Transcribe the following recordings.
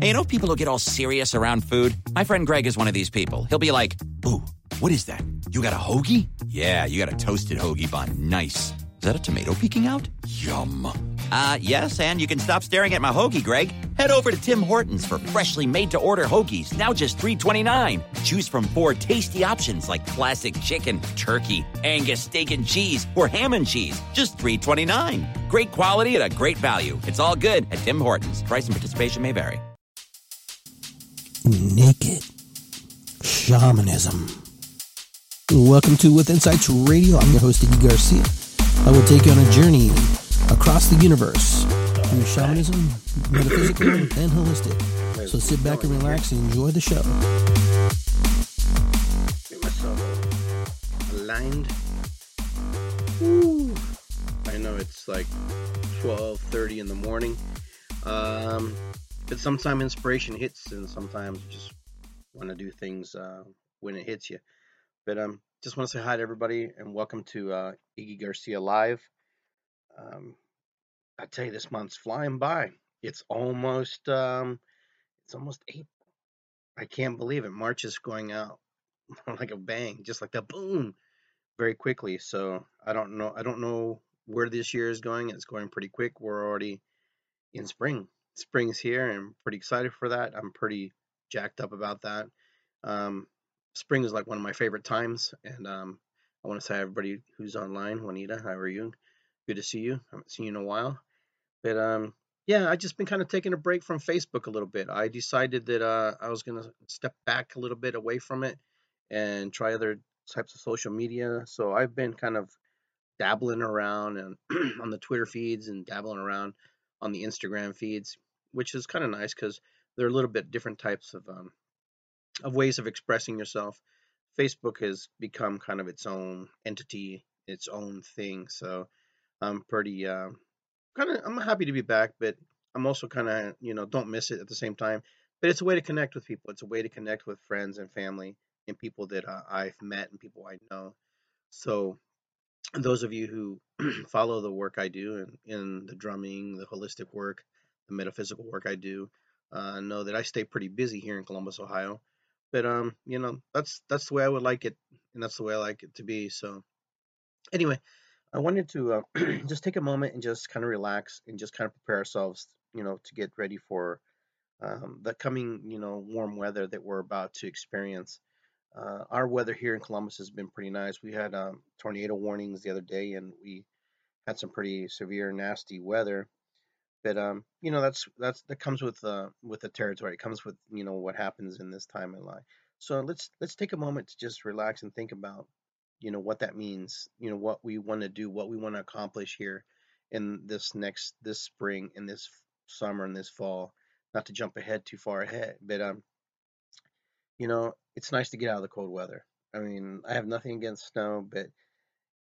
Hey, you know people who get all serious around food? My friend Greg is one of these people. He'll be like, Ooh, what is that? You got a hoagie? Yeah, you got a toasted hoagie bun. Nice. Is that a tomato peeking out? Yum. Uh, yes, and you can stop staring at my hoagie, Greg. Head over to Tim Hortons for freshly made to order hoagies, now just $3.29. Choose from four tasty options like classic chicken, turkey, Angus steak and cheese, or ham and cheese, just $3.29. Great quality at a great value. It's all good at Tim Hortons. Price and participation may vary. Naked Shamanism. Welcome to With Insights Radio. I'm your host, Iggy Garcia. I will take you on a journey across the universe through shamanism, metaphysical, and holistic. So sit back and relax and enjoy the show. Get myself aligned. I know it's like 12:30 in the morning. Um, but sometimes inspiration hits, and sometimes you just want to do things uh, when it hits you. But um, just want to say hi to everybody and welcome to uh, Iggy Garcia Live. Um, I tell you, this month's flying by. It's almost um, it's almost April. I can't believe it. March is going out like a bang, just like that boom, very quickly. So I don't know. I don't know where this year is going. It's going pretty quick. We're already in spring. Spring's here, and I'm pretty excited for that. I'm pretty jacked up about that. Um, spring is like one of my favorite times, and um, I want to say everybody who's online, Juanita, how are you? Good to see you. I haven't seen you in a while. But um, yeah, I just been kind of taking a break from Facebook a little bit. I decided that uh, I was gonna step back a little bit away from it and try other types of social media. So I've been kind of dabbling around and on the Twitter feeds and dabbling around on the Instagram feeds, which is kind of nice because they're a little bit different types of um, of ways of expressing yourself. Facebook has become kind of its own entity, its own thing. So I'm pretty uh, kind of I'm happy to be back, but I'm also kind of you know don't miss it at the same time. But it's a way to connect with people. It's a way to connect with friends and family and people that uh, I've met and people I know. So those of you who follow the work I do and in the drumming, the holistic work, the metaphysical work I do, uh, know that I stay pretty busy here in Columbus, Ohio. But um, you know, that's that's the way I would like it, and that's the way I like it to be. So anyway, I wanted to uh, just take a moment and just kind of relax and just kind of prepare ourselves, you know, to get ready for um, the coming, you know, warm weather that we're about to experience. Uh, our weather here in Columbus has been pretty nice. We had um, tornado warnings the other day, and we had some pretty severe, nasty weather. But um, you know, that's that's that comes with uh, with the territory. It comes with you know what happens in this time in life. So let's let's take a moment to just relax and think about you know what that means you know what we want to do what we want to accomplish here in this next this spring in this summer and this fall not to jump ahead too far ahead but um you know it's nice to get out of the cold weather i mean i have nothing against snow but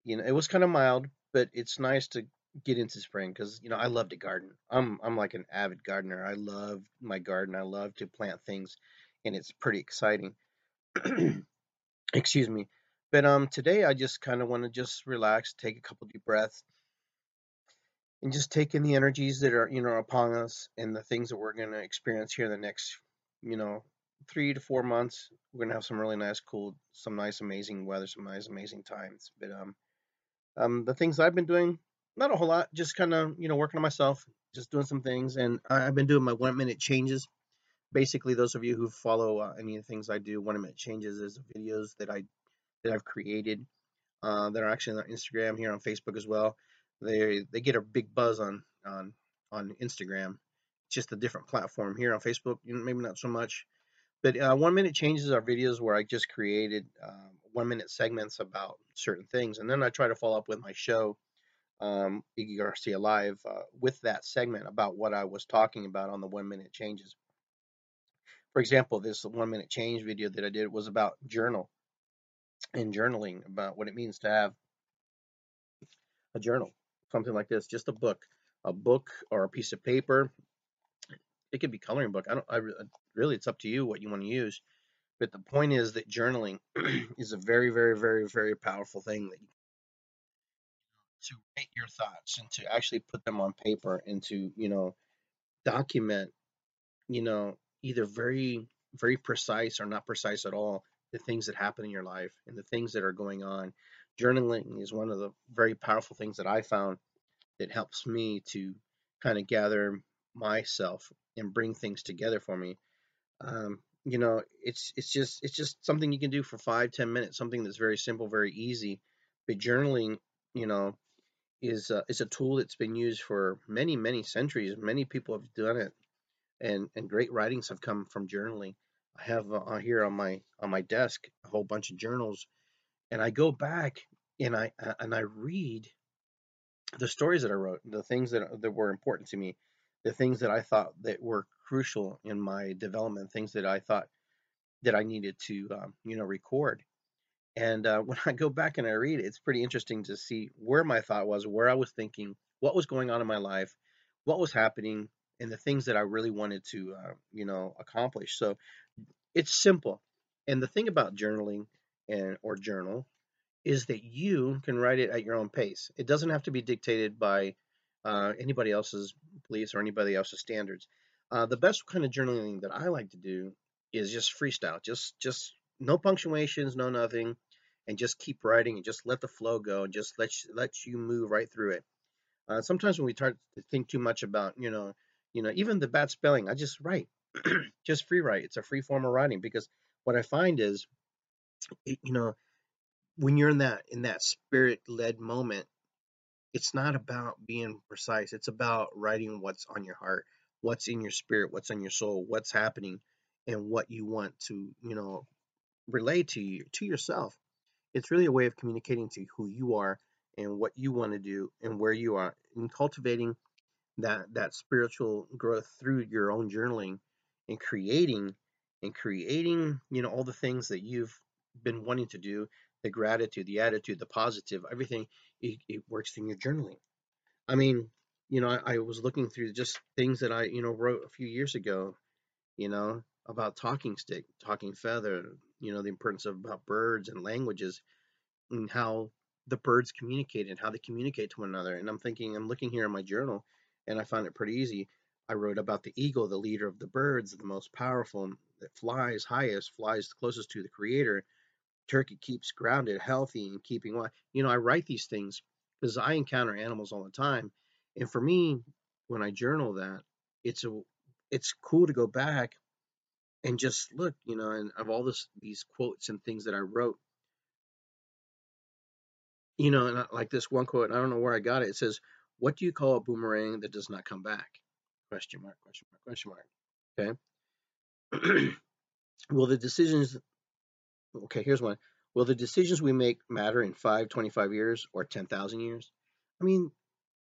you know it was kind of mild but it's nice to get into spring because you know i love to garden. I'm i'm like an avid gardener. I love my garden. I love to plant things and it's pretty exciting. Excuse me. But um, today I just kind of want to just relax, take a couple deep breaths, and just take in the energies that are you know upon us and the things that we're to experience here in the next you know three to four months. We're to have some really nice, cool, some nice, amazing weather, some nice, amazing times. But um, um, the things I've been doing, not a whole lot, just kind of you know working on myself, just doing some things, and I've been doing my one minute changes basically those of you who follow uh, any of the things I do, one minute changes is videos that I that I've created uh, that are actually on Instagram here on Facebook as well. They they get a big buzz on on on Instagram. It's just a different platform here on Facebook. Maybe not so much, but uh, one minute changes are videos where I just created uh, one minute segments about certain things, and then I try to follow up with my show, um, Iggy Garcia Live, uh, with that segment about what I was talking about on the one minute changes. For example, this one minute change video that I did was about journal and journaling about what it means to have a journal, something like this, just a book, a book or a piece of paper. It could be coloring book. I don't. I really, it's up to you what you want to use. But the point is that journaling is a very, very, very, very powerful thing that you, to write your thoughts and to actually put them on paper and to you know document you know, either very, very precise or not precise at all, the things that happen in your life and the things that are going on. Journaling is one of the very powerful things that I found that helps me to kind of gather myself and bring things together for me. Um, you know, it's it's just it's just something you can do for five ten minutes, something that's very simple, very easy. But journaling, you know, is uh, is a tool that's been used for many many centuries. Many people have done it, and and great writings have come from journaling. I have uh, here on my on my desk a whole bunch of journals, and I go back and I uh, and I read the stories that I wrote, the things that that were important to me, the things that I thought that were crucial in my development, things that I thought that I needed to um, you know record. And uh, when I go back and I read it, it's pretty interesting to see where my thought was, where I was thinking, what was going on in my life, what was happening, and the things that I really wanted to, uh, you know, accomplish. So it's simple. And the thing about journaling and or journal is that you can write it at your own pace. It doesn't have to be dictated by uh, anybody else's beliefs or anybody else's standards. Uh, the best kind of journaling that I like to do is just freestyle, just just no punctuations, no nothing, and just keep writing and just let the flow go and just let you, let you move right through it. Uh, sometimes when we start to think too much about, you know, you know, even the bad spelling, I just write, just free write. It's a free form of writing because what I find is, it, you know, when you're in that in that spirit led moment, it's not about being precise. It's about writing what's on your heart, what's in your spirit, what's on your soul, what's happening, and what you want to, you know, relay to you to yourself. It's really a way of communicating to who you are and what you want to do and where you are and cultivating that that spiritual growth through your own journaling and creating and creating you know all the things that you've been wanting to do the gratitude the attitude the positive everything it, it works in your journaling i mean you know I, I was looking through just things that i you know wrote a few years ago you know about talking stick talking feather you know the importance of about birds and languages and how the birds communicate and how they communicate to one another and i'm thinking i'm looking here in my journal and i found it pretty easy. I wrote about the eagle the leader of the birds the most powerful that flies highest flies closest to the creator. Turkey keeps grounded healthy and keeping you know i write these things because i encounter animals all the time and for me when i journal that it's a it's cool to go back and just look, you know, and of all this these quotes and things that I wrote, you know, and I, like this one quote, I don't know where I got it. It says, "What do you call a boomerang that does not come back?" Question mark. Question mark. Question mark. Okay. Will the decisions? Okay, here's one. Will the decisions we make matter in 5, 25 years or 10,000 years? I mean,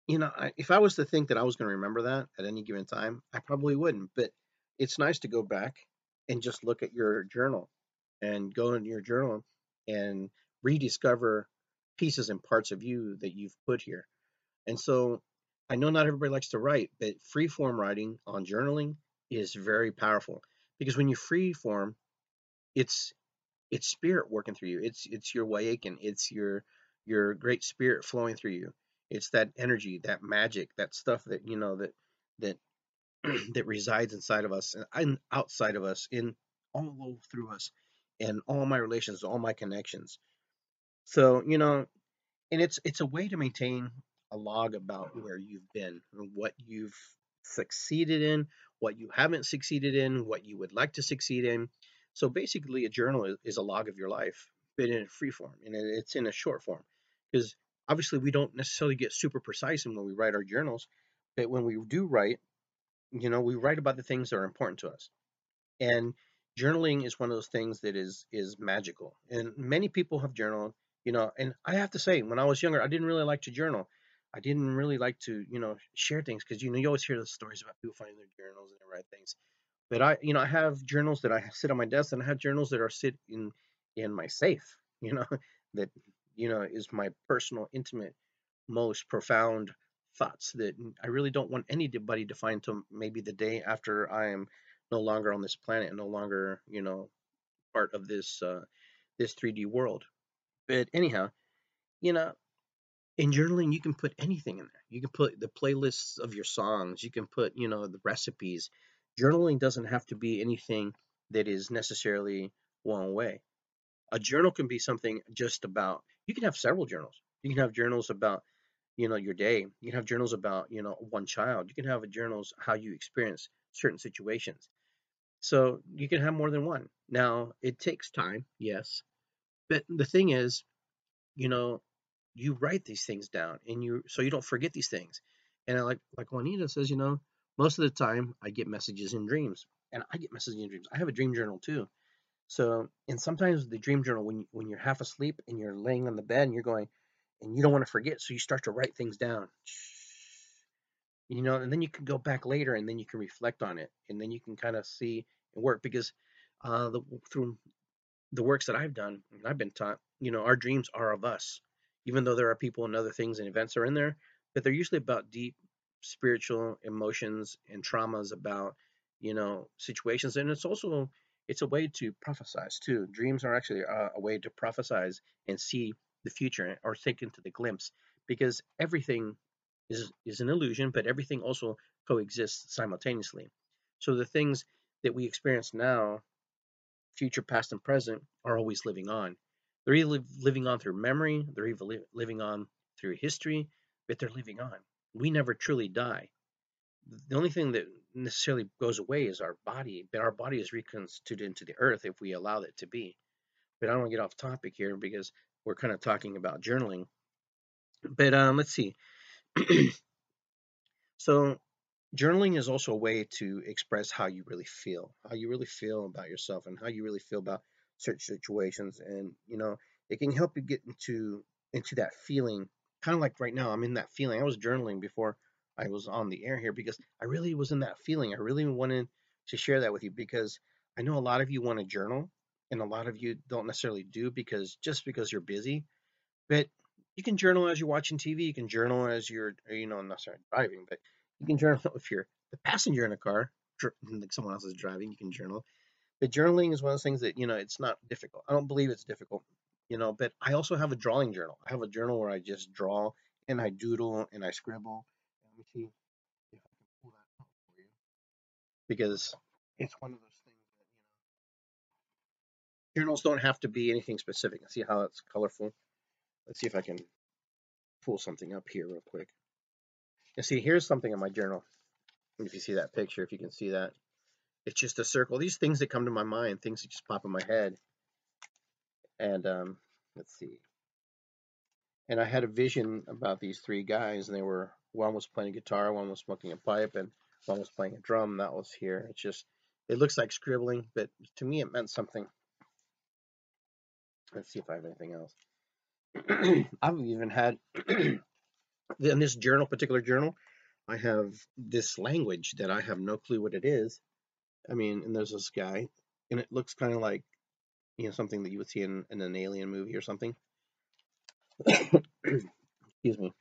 you know, I, if I was to think that I was going to remember that at any given time, I probably wouldn't. But it's nice to go back and just look at your journal and go into your journal and rediscover pieces and parts of you that you've put here. And so I know not everybody likes to write, but free form writing on journaling is very powerful because when you free form, it's it's spirit working through you. It's it's your wayakin. It's your your great spirit flowing through you. It's that energy, that magic, that stuff that you know that that that resides inside of us and outside of us, in all through us, and all my relations, all my connections. So you know, and it's it's a way to maintain a log about where you've been what you've succeeded in, what you haven't succeeded in, what you would like to succeed in. So basically, a journal is, a log of your life, but in a free form, and it's in a short form, because obviously we don't necessarily get super precise in when we write our journals, but when we do write, you know, we write about the things that are important to us. And journaling is one of those things that is is magical. And many people have journaled, you know, and I have to say, when I was younger, I didn't really like to journal. I didn't really like to, you know, share things because you know you always hear the stories about people finding their journals and they write things. But I, you know, I have journals that I sit on my desk, and I have journals that are sit in in my safe. You know, that you know is my personal, intimate, most profound thoughts that I really don't want anybody to find until maybe the day after I am no longer on this planet and no longer, you know, part of this uh, this 3D world. But anyhow, you know, in journaling you can put anything in there. You can put the playlists of your songs. You can put, you know, the recipes. journaling doesn't have to be anything that is necessarily one way. A journal can be something just about, you can have several journals. You can have journals about, you know, your day. You can have journals about, you know, one child. You can have a journals how you experience certain situations. So you can have more than one. Now, it takes time, yes. But the thing is, you know, you write these things down and you so you don't forget these things. And I like like Juanita says, you know, most of the time I get messages in dreams. And I get messages in dreams. I have a dream journal too. So, and sometimes the dream journal, when when you're half asleep and you're laying on the bed and you're going, and you don't want to forget, so you start to write things down. You know, and then you can go back later and then you can reflect on it, and then you can kind of see and work because uh, the, through the works that I've done, and I've been taught, you know, our dreams are of us, even though there are people and other things and events are in there, but they're usually about deep spiritual emotions and traumas about, you know, situations, and it's also it's a way to prophesize too. Dreams are actually a, a way to prophesize and see the future or take into the glimpse because everything is is an illusion, but everything also coexists simultaneously. So the things that we experience now, future, past, and present, are always living on. They're either living on through memory, they're li- living on through history, but they're living on. We never truly die. The only thing that necessarily goes away is our body, but our body is reconstituted into the earth if we allow it to be. But I don't want to get off topic here because we're kind of talking about journaling. But um, let's see. so journaling is also a way to express how you really feel, how you really feel about yourself, and how you really feel about certain situations. And you know, it can help you get into into that feeling. Kind of like right now, I'm in that feeling. I was journaling before I was on the air here because I really was in that feeling. I really wanted to share that with you because I know a lot of you want to journal and a lot of you don't necessarily do because just because you're busy. But you can journal as you're watching TV. You can journal as you're, uh, you know, not sorry, driving, but you can journal if you're the passenger in a car, like someone else is driving. You can journal. But journaling is one of those things that you know it's not difficult. I don't believe it's difficult, you know. But I also have a drawing journal. I have a journal where I just draw and I doodle and I scribble let me see if I can pull that up for you. Because it's one of those things that, you know, journals don't have to be anything specific. See how that's colorful? Let's see if I can pull something up here real quick. You see, here's something in my journal. If you see that picture, if you can see that, it's just a circle. These things that come to my mind, things that just pop in my head. And um, let's see. And I had a vision about these three guys, and they were one was playing guitar, one was smoking a pipe, and one was playing a drum. That was here. It's just, it looks like scribbling, but to me it meant something. Let's see if I have anything else. I've even had, in this journal, particular journal, I have this language that I have no clue what it is. I mean, and there's this guy, and it looks kind of like, you know, something that you would see in, in an alien movie or something. Excuse me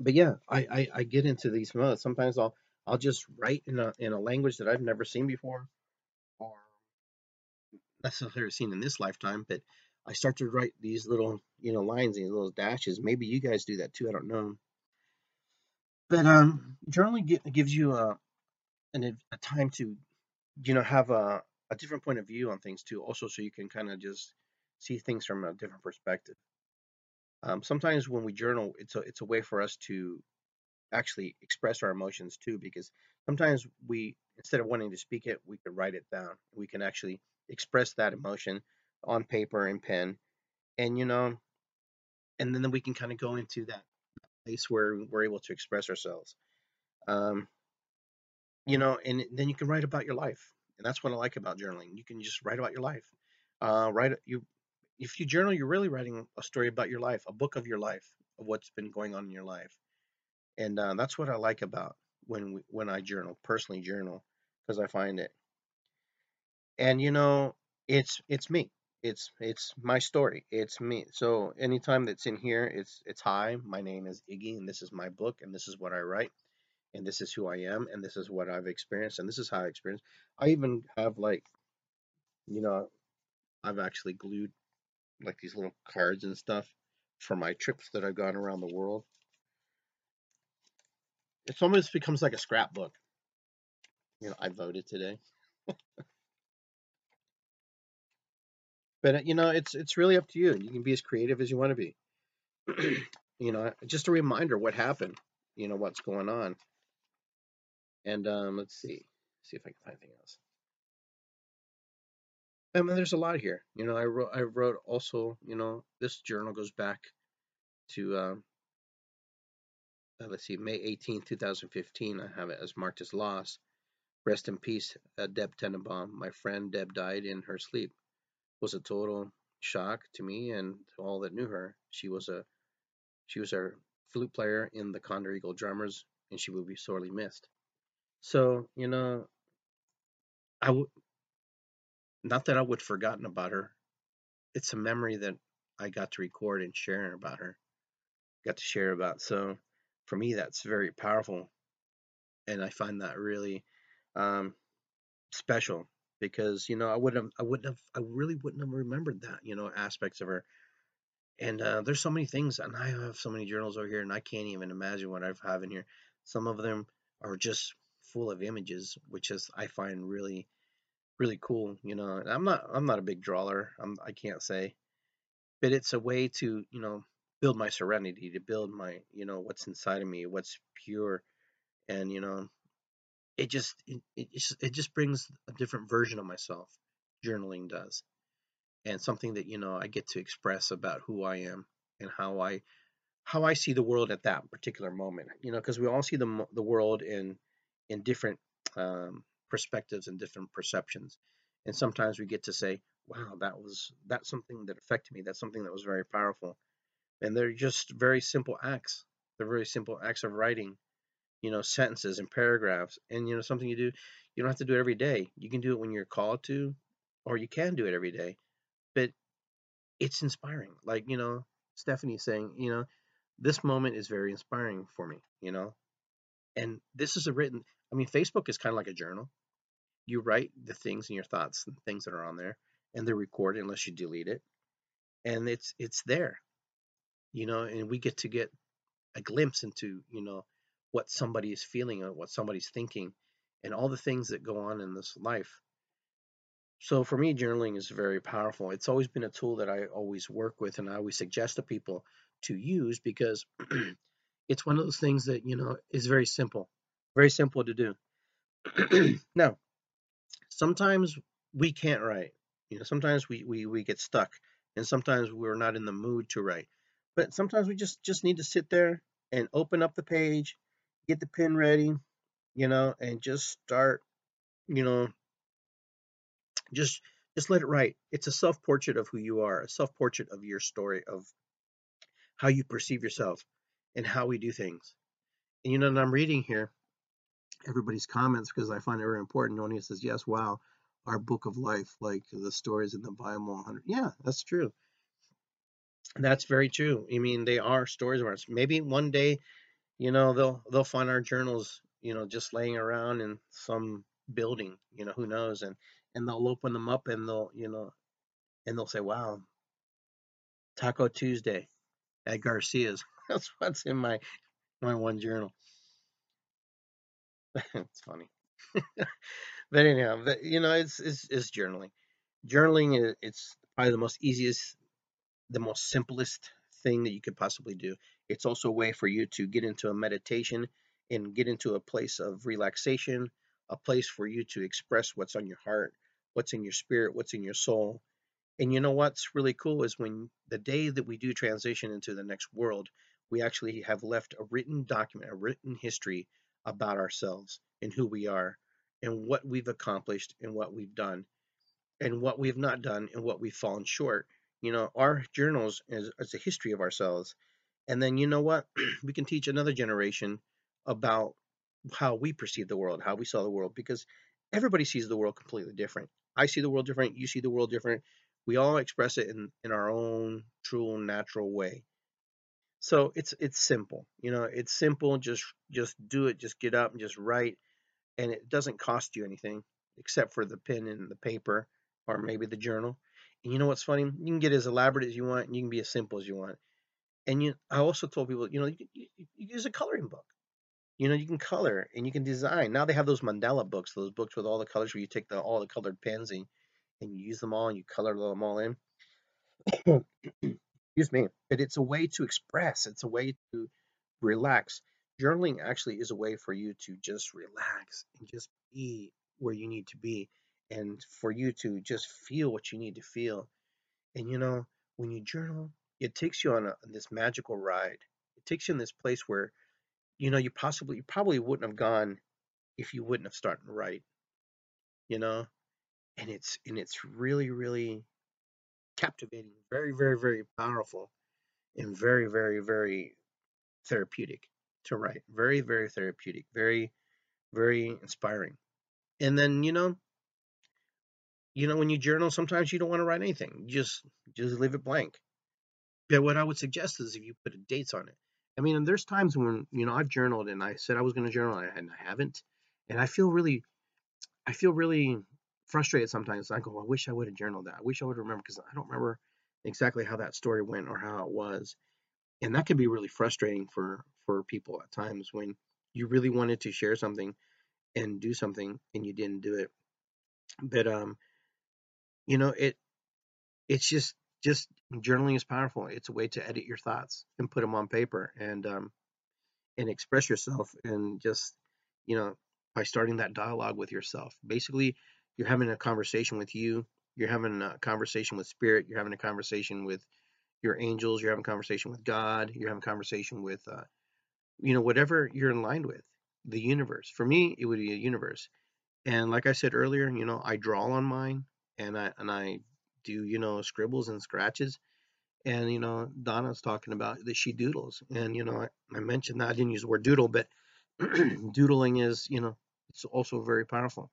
but yeah, I, I, I get into these modes. Sometimes I'll I'll just write in a in a language that I've never seen before, or necessarily seen in this lifetime. But I start to write these little you know lines, these little dashes. Maybe you guys do that too. I don't know. But um, journaling gives you a an, a time to you know have a a different point of view on things too. Also, so you can kind of just see things from a different perspective. Um, sometimes when we journal, it's a it's a way for us to actually express our emotions too, because sometimes we instead of wanting to speak it, we can write it down. We can actually express that emotion on paper and pen, and you know, and then we can kind of go into that place where we're able to express ourselves. Um, you know, and then you can write about your life, and that's what I like about journaling. You can just write about your life. Uh, write you if you journal, you're really writing a story about your life, a book of your life, of what's been going on in your life, and uh, that's what I like about when we, when I journal, personally journal, because I find it, and you know, it's it's me, it's it's my story, it's me. So anytime that's in here, it's it's hi, my name is Iggy, and this is my book, and this is what I write, and this is who I am, and this is what I've experienced, and this is how I experienced. I even have like, you know, I've actually glued like these little cards and stuff for my trips that I've gone around the world. It almost becomes like a scrapbook. You know, I voted today. but uh, you know, it's it's really up to you. You can be as creative as you want to be. you know, just a reminder what happened. You know what's going on. And um, let's see, see if I can find anything else. I mean, there's a lot here. You know, I wrote I wrote also. You know, this journal goes back to um, uh, let's see, May 18th, 2015. I have it as marked as loss. Rest in peace, uh, Deb Tenenbaum. My friend Deb died in her sleep. Was a total shock to me and all that knew her. She was a she was a flute player in the Condor Eagle Drummers, and she will be sorely missed. So you know, I would not that I would forgotten about her. It's a memory that I got to record and share about her. Got to share about. So for me, that's very powerful, and I find that really um, special because you know I wouldn't have, I wouldn't have I really wouldn't have remembered that you know aspects of her. And uh, there's so many things, and I have so many journals over here, and I can't even imagine what I have in here. Some of them are just full of images, which is I find really really cool. You know, I'm not I'm not a big drawer. I'm I can't say, but it's a way to you know build my serenity, to build my you know what's inside of me, what's pure, and you know it just it, it just it just brings a different version of myself. Journaling does, and something that you know I get to express about who I am and how I how I see the world at that particular moment. You know, because we all see the the world in in different um, perspectives and different perceptions. And sometimes we get to say, wow, that was that's something that affected me. That's something that was very powerful. And they're just very simple acts. They're very simple acts of writing, you know, sentences and paragraphs. And you know, something you do, you don't have to do it every day. You can do it when you're called to, or you can do it every day. But it's inspiring. Like, you know, Stephanie saying, you know, this moment is very inspiring for me, you know. And this is a written I mean, Facebook is kind of like a journal. You write the things and your thoughts and things that are on there, and they're recorded unless you delete it, and it's it's there, you know. And we get to get a glimpse into you know what somebody is feeling or what somebody's thinking, and all the things that go on in this life. So for me, journaling is very powerful. It's always been a tool that I always work with, and I always suggest to people to use because it's one of those things that you know is very simple very simple to do. now, sometimes we can't write. You know, sometimes we, we, we get stuck and sometimes we're not in the mood to write. But sometimes we just, just need to sit there and open up the page, get the pen ready, you know, and just start, you know, just just let it write. It's a self-portrait of who you are, a self-portrait of your story of how you perceive yourself and how we do things. And you know, and I'm reading here everybody's comments because I find it very important. Noni says, "Yes, wow, our book of life, like the stories in the Bible." 100. Yeah, that's true. That's very true. I mean, they are stories of ours. Maybe one day, you know, they'll they'll find our journals, you know, just laying around in some building. You know, who knows? And and they'll open them up and they'll, you know, and they'll say, "Wow, Taco Tuesday at Garcia's." That's what's in my my one journal. it's funny. but anyhow, but, you know, it's, it's it's journaling. Journaling it's probably the most easiest, the most simplest thing that you could possibly do. It's also a way for you to get into a meditation and get into a place of relaxation, a place for you to express what's on your heart, what's in your spirit, what's in your soul. And you know what's really cool is when the day that we do transition into the next world, we actually have left a written document, a written history about ourselves and who we are and what we've accomplished and what we've done and what we've not done and what we've fallen short. You know, our journals is, is a history of ourselves. And then you know what? we can teach another generation about how we perceive the world, how we saw the world, because everybody sees the world completely different. I see the world different, you see the world different. We all express it in, in our own true natural way. So it's it's simple. You know, it's simple. Just just do it. Just get up and just write, and it doesn't cost you anything except for the pen and the paper, or maybe the journal. And you know what's funny? You can get as elaborate as you want, and you can be as simple as you want. And you, I also told people, you know, you, use a coloring book. You know, you can color and you can design. Now they have those mandala books, those books with all the colors where you take the all the colored pens and, and you use them all and you color them all in. Excuse me. But it's a way to express. It's a way to relax. Journaling actually is a way for you to just relax and just be where you need to be and for you to just feel what you need to feel. And you know, when you journal, it takes you on a, this magical ride. It takes you in this place where, you know, you possibly, you probably wouldn't have gone if you wouldn't have started to write, you know, and it's, and it's really, really captivating, very, very, very powerful and very, very, very therapeutic to write. Very, very therapeutic, very, very inspiring. And then, you know, you know, when you journal, sometimes you don't want to write anything. You just just leave it blank. But what I would suggest is if you put dates on it. I mean, and there's times when you know I've journaled and I said I was going to journal and I haven't, and I feel really, I feel really frustrated sometimes. I go, I wish I would have journaled that. I wish I would remember because I don't remember exactly how that story went or how it was, and that can be really frustrating for for people at times when you really wanted to share something and do something and you didn't do it. But um, you know, it it's just just journaling is powerful. It's a way to edit your thoughts and put them on paper and um and express yourself and just you know by starting that dialogue with yourself. Basically, you're having a conversation with you. You're having a conversation with spirit. You're having a conversation with your angels. You're having a conversation with God. You're having a conversation with uh, you know whatever you're in line with the universe. For me, it would be a universe. And like I said earlier, you know, I draw on mine and I and I do you know scribbles and scratches. And you know, Donna's talking about that she doodles, and you know, I, I mentioned that I didn't use the word doodle, but doodling is you know it's also very powerful.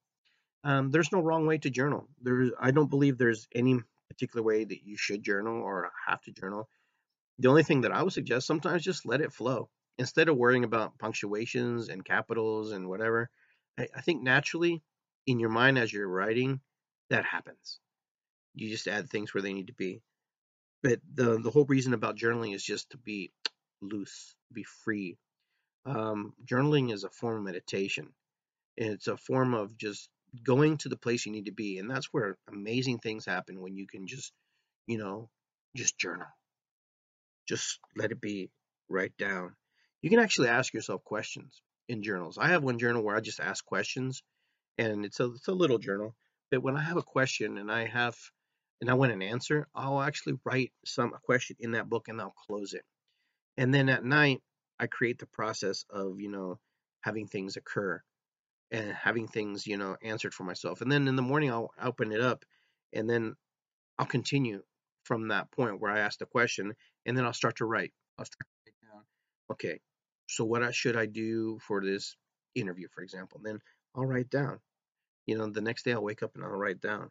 Um, there's no wrong way to journal. there's I don't believe there's any particular way that you should journal or have to journal. The only thing that I would suggest sometimes just let it flow instead of worrying about punctuations and capitals and whatever. I, I think naturally in your mind as you're writing, that happens. You just add things where they need to be. But the the whole reason about journaling is just to be loose, be free. Um, journaling is a form of meditation. and It's a form of just going to the place you need to be, and that's where amazing things happen when you can just, you know, just journal. Just let it be. Write down. You can actually ask yourself questions in journals. I have one journal where I just ask questions, and it's a it's a little journal. But when I have a question and I have and I want an answer, I'll actually write some a question in that book and I'll close it. And then at night, I create the process of, you know, having things occur and having things, you know, answered for myself. And then in the morning, I'll open it up and then I'll continue from that point where I asked the question and then I'll start to write. I'll start to write down, okay, so what should I do for this interview, for example? And then I'll write down. You know, the next day I'll wake up and I'll write down.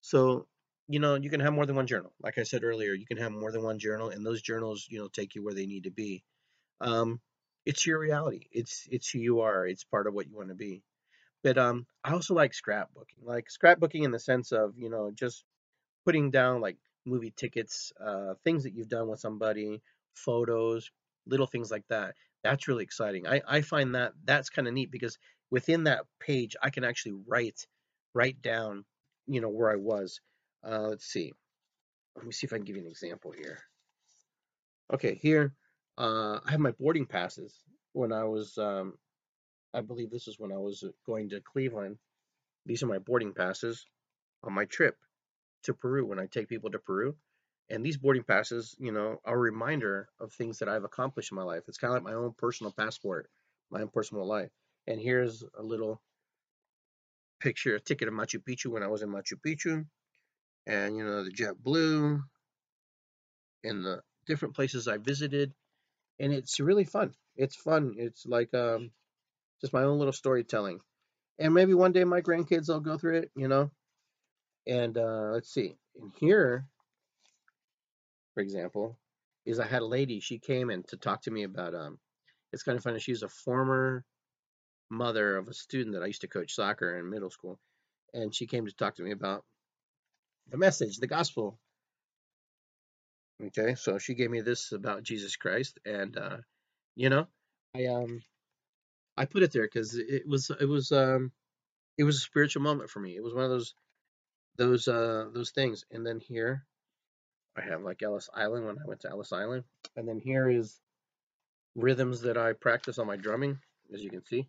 So you know, you can have more than one journal. Like I said earlier, you can have more than one journal, and those journals, you know, take you where they need to be. Um, it's your reality. It's it's who you are. It's part of what you want to be. But um, I also like scrapbooking, like scrapbooking in the sense of you know just putting down like movie tickets, uh, things that you've done with somebody, photos, little things like that. That's really exciting. I I find that that's kind of neat because within that page, I can actually write write down, you know, where I was uh, let's see. Let me see if I can give you an example here. Okay, here uh, I have my boarding passes. When I was, um, I believe this is when I was going to Cleveland. These are my boarding passes on my trip to Peru when I take people to Peru. And these boarding passes, you know, are a reminder of things that I've accomplished in my life. It's kind of like my own personal passport, my own personal life. And here's a little picture, a ticket of Machu Picchu when I was in Machu Picchu and you know the JetBlue and the different places I visited, and it's really fun. It's fun. It's like um, just my own little storytelling, and maybe one day my grandkids will go through it, you know. And uh, let's see, in here, for example, is I had a lady. She came in to talk to me about um. It's kind of funny. She's a former mother of a student that I used to coach soccer in middle school, and she came to talk to me about the message, the gospel. Okay, so she gave me this about Jesus Christ, and uh, you know, I um, I put it there because it was it was um it was a spiritual moment for me. It was one of those those uh those things. And then here I have like Ellis Island when I went to Ellis Island, and then here is rhythms that I practice on my drumming, as you can see.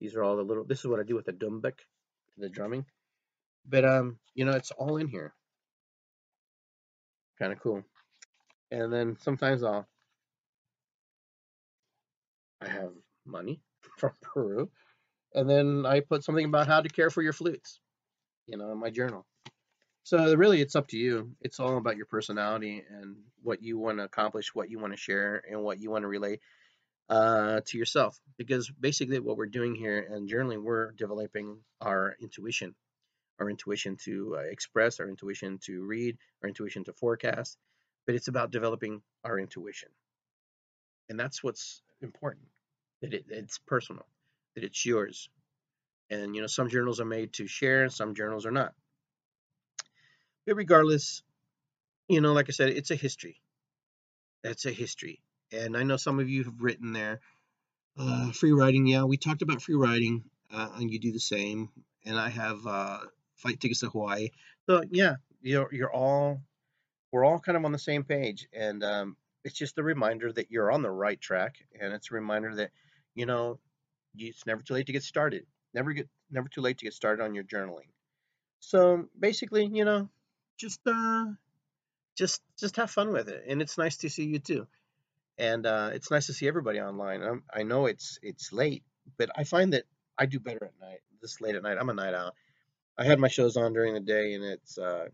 These are all the little. This is what I do with the dumbek, the drumming. But um, you know, it's all in here. Kind of cool. And then sometimes I'll I have money from Peru, and then I put something about how to care for your flutes, you know, in my journal. So really, it's up to you. It's all about your personality and what you want to accomplish, what you want to share, and what you want to relate uh, to yourself. Because basically, what we're doing here and journaling, we're developing our intuition, our intuition to uh, express, our intuition to read, our intuition to forecast. But it's about developing our intuition, and that's what's important. That it, it's personal, that it's yours. And you know, some journals are made to share, some journals are not. But regardless, you know, like I said, it's a history. That's a history. And I know some of you have written there. Uh, free writing, yeah, we talked about free writing, uh, and you do the same. And I have uh, flight tickets to Hawaii. So yeah, you're you're all we're all kind of on the same page, and um, it's just a reminder that you're on the right track, and it's a reminder that you know it's never too late to get started. Never get never too late to get started on your journaling. So basically, you know, just uh just just have fun with it and it's nice to see you too and uh it's nice to see everybody online I'm, i know it's it's late but i find that i do better at night this late at night i'm a night owl i had my shows on during the day and it's uh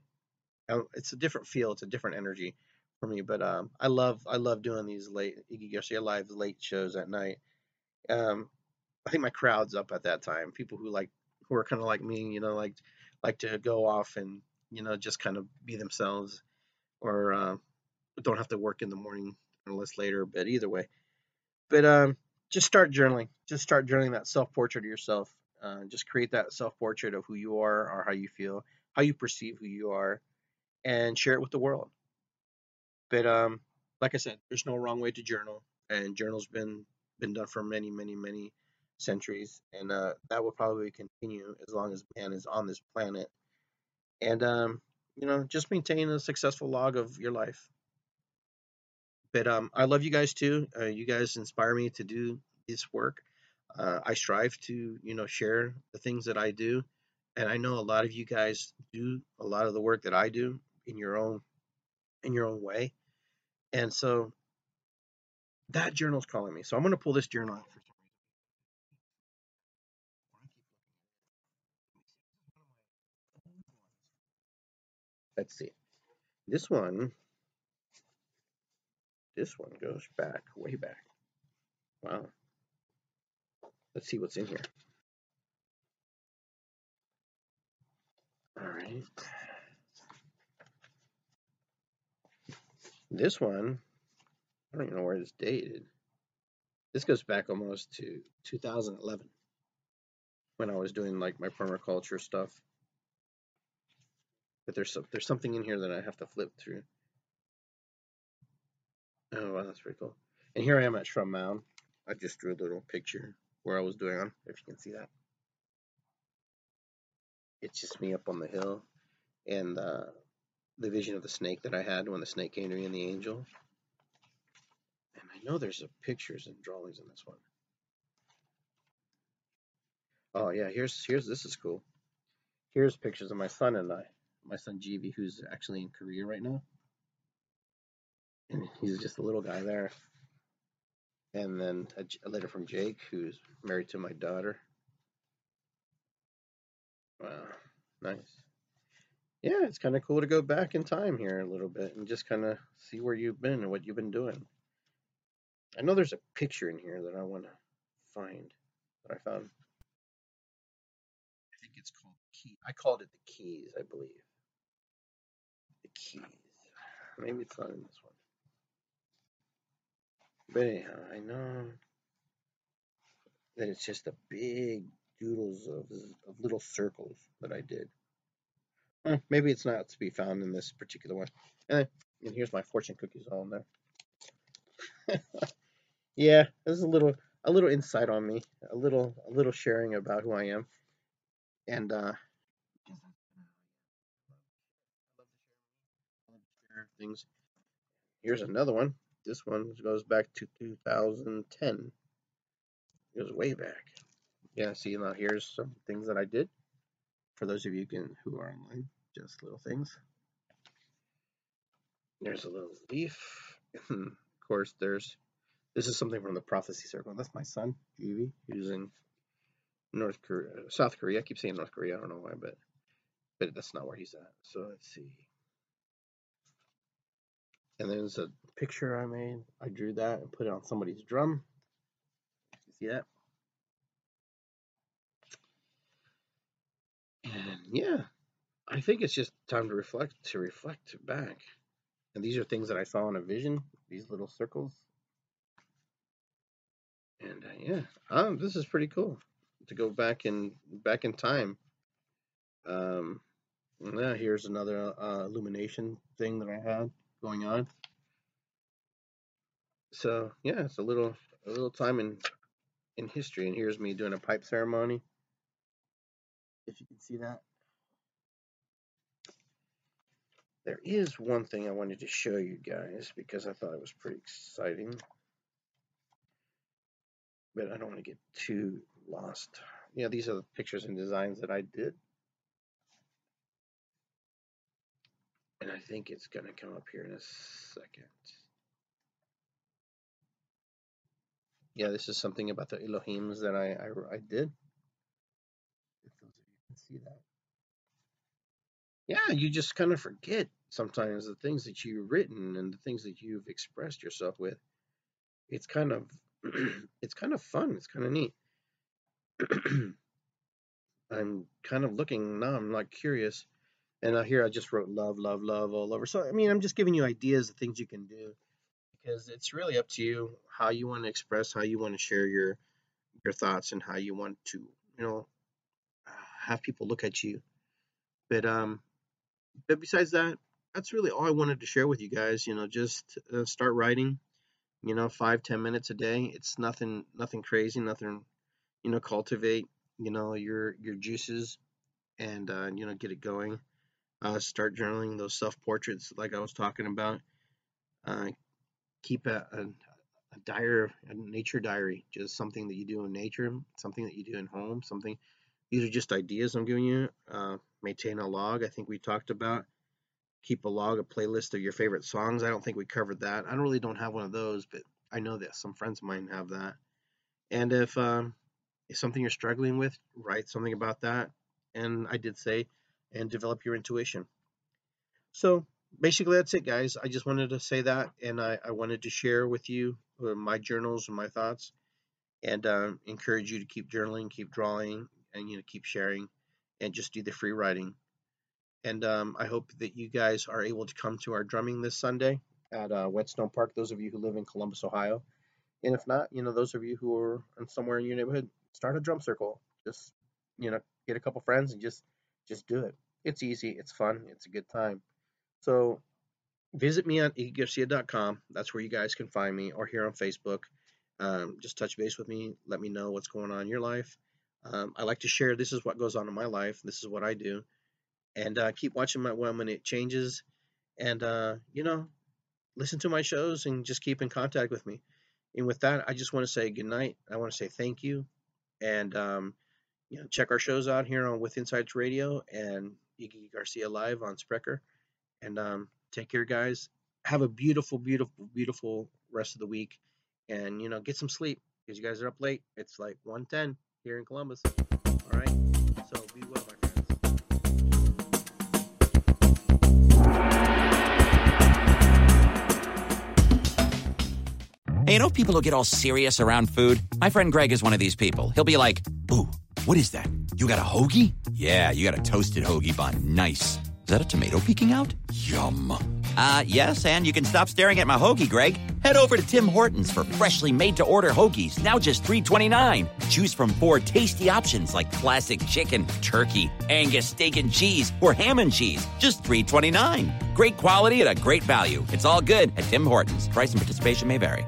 it's a different feel it's a different energy for me but um i love i love doing these late iggy garcia live late shows at night um i think my crowd's up at that time people who like who are kind of like me you know like like to go off and you know, just kind of be themselves or uh, don't have to work in the morning unless later, but either way. But um, just start journaling. Just start journaling that self portrait of yourself. Uh, just create that self portrait of who you are or how you feel, how you perceive who you are, and share it with the world. But um, like I said, there's no wrong way to journal, and journal's been been done for many, many, many centuries, and uh, that will probably continue as long as man is on this planet and um, you know, just maintain a successful log of your life. But um, I love you guys too. Uh, you guys inspire me to do this work. Uh, I strive to, you know, share the things that I do, and I know a lot of you guys do a lot of the work that I do in your own in your own way. And so that journal's calling me. So I'm going to pull this journal out for let's see. This one, this one goes back, way back. Wow. Let's see what's in here. All right. This one, I don't even know where it's dated. This goes back almost to 2011 when I was doing like my permaculture stuff. But there's some, there's something in here that I have to flip through. Oh wow, that's pretty cool. And here I am at Shrum Mound. I just drew a little picture where I was doing on, if you can see that. It's just me up on the hill and uh, the vision of the snake that I had when the snake came to me and the angel. And I know there's pictures and drawings in this one. Oh yeah, here's here's this is cool. Here's pictures of my son and I my son GB, who's actually in Korea right now. And he's just a little guy there. And then a, letter from Jake, who's married to my daughter. Wow, nice. Yeah, it's kind of cool to go back in time here a little bit and just kind of see where you've been and what you've been doing. I know there's a picture in here that I want to find that I found. I think it's called Key. I called it the Keys, I believe The keys. Maybe it's not in this one. But anyhow, I know that it's just a big doodles of, of little circles that I did. Eh, maybe it's not to be found in this particular one. Eh, and here's my fortune cookies all in there. yeah, this is a little a little insight on me, a little a little sharing about who I am, and uh, things. Here's another one. This one goes back to 2010. It goes way back. Yeah, see now here's some things that I did. For those of you can who are online, just little things. There's a little leaf. of course, there's this is something from the prophecy circle. That's my son, Evie, who's in North Korea, South Korea. I keep saying North Korea. I don't know why, but but that's not where he's at. So let's see. And there's a picture I made. I drew that and put it on somebody's drum. See that? And yeah, I think it's just time to reflect to reflect back. And these are things that I saw in a vision, these little circles. And uh, yeah, um, this is pretty cool to go back in back in time. Um, yeah, here's another uh, illumination thing that I had going on. So yeah, it's a little a little time in in history, and here's me doing a pipe ceremony. If you can see that. There is one thing I wanted to show you guys because I thought it was pretty exciting. But I don't want to get too lost. Yeah, these are the pictures and designs that I did. And I think it's going to come up here in a second. Yeah, this is something about the Elohims that I, I, I did. If those of you can see that. Yeah, you just kind of forget sometimes the things that you've written and the things that you've expressed yourself with. It's kind of it's kind of fun. It's kind of neat. I'm kind of looking now. I'm like curious, and uh, here I just wrote love, love, love all over. So I mean, I'm just giving you ideas of things you can do because it's really up to you how you want to express, how you want to share your your thoughts, and how you want to you know have people look at you. But um, but besides that, that's really all I wanted to share with you guys. You know, just uh, start writing. You know, five ten minutes a day. It's nothing nothing crazy, nothing. You know, cultivate. You know your your juices, and uh, you know get it going. Uh, start journaling those self portraits like I was talking about. Uh, keep a, a, a diary, a nature diary, just something that you do in nature, something that you do in home, something. These are just ideas I'm giving you. Uh, maintain a log. I think we talked about keep a log, a playlist of your favorite songs. I don't think we covered that. I really don't have one of those, but I know that some friends of mine have that. And if um, if something you're struggling with, write something about that. And I did say, and develop your intuition. So basically, that's it, guys. I just wanted to say that, and I, I wanted to share with you uh, my journals and my thoughts, and uh, encourage you to keep journaling, keep drawing, and you know keep sharing, and just do the free writing. And um, I hope that you guys are able to come to our drumming this Sunday at uh, Whetstone Park. Those of you who live in Columbus, Ohio, and if not, you know, those of you who are somewhere in your neighborhood, start a drum circle. Just you know, get a couple friends and just just do it. It's easy, it's fun, it's a good time. So visit me on iggygarcia.com. That's where you guys can find me, or here on Facebook. Um, just touch base with me. Let me know what's going on in your life. Um, I like to share. This is what goes on in my life. This is what I do and uh, keep watching my when it changes and uh, you know listen to my shows and just keep in contact with me and with that i just want to say good night i want to say thank you and um, you know check our shows out here on with insights radio and iggy garcia live on Spreaker and um, take care guys. Have a beautiful beautiful beautiful rest of the week. And you know get some sleep because you guys are up late. It's like 110 here in columbus. All right? So be well my friends. Hey, you know people who get all serious around food? My friend Greg is one of these people. He'll be like, Ooh, what is that? You got a hoagie? Yeah, you got a toasted hoagie bun. Nice. Is that a tomato peeking out? Yum. Uh, yes, and you can stop staring at my hoagie, Greg. Head over to Tim Hortons for freshly made to order hoagies, now just $3.29. Choose from four tasty options like classic chicken, turkey, Angus steak and cheese, or ham and cheese, just $3.29. Great quality at a great value. It's all good at Tim Hortons. Price and participation may vary.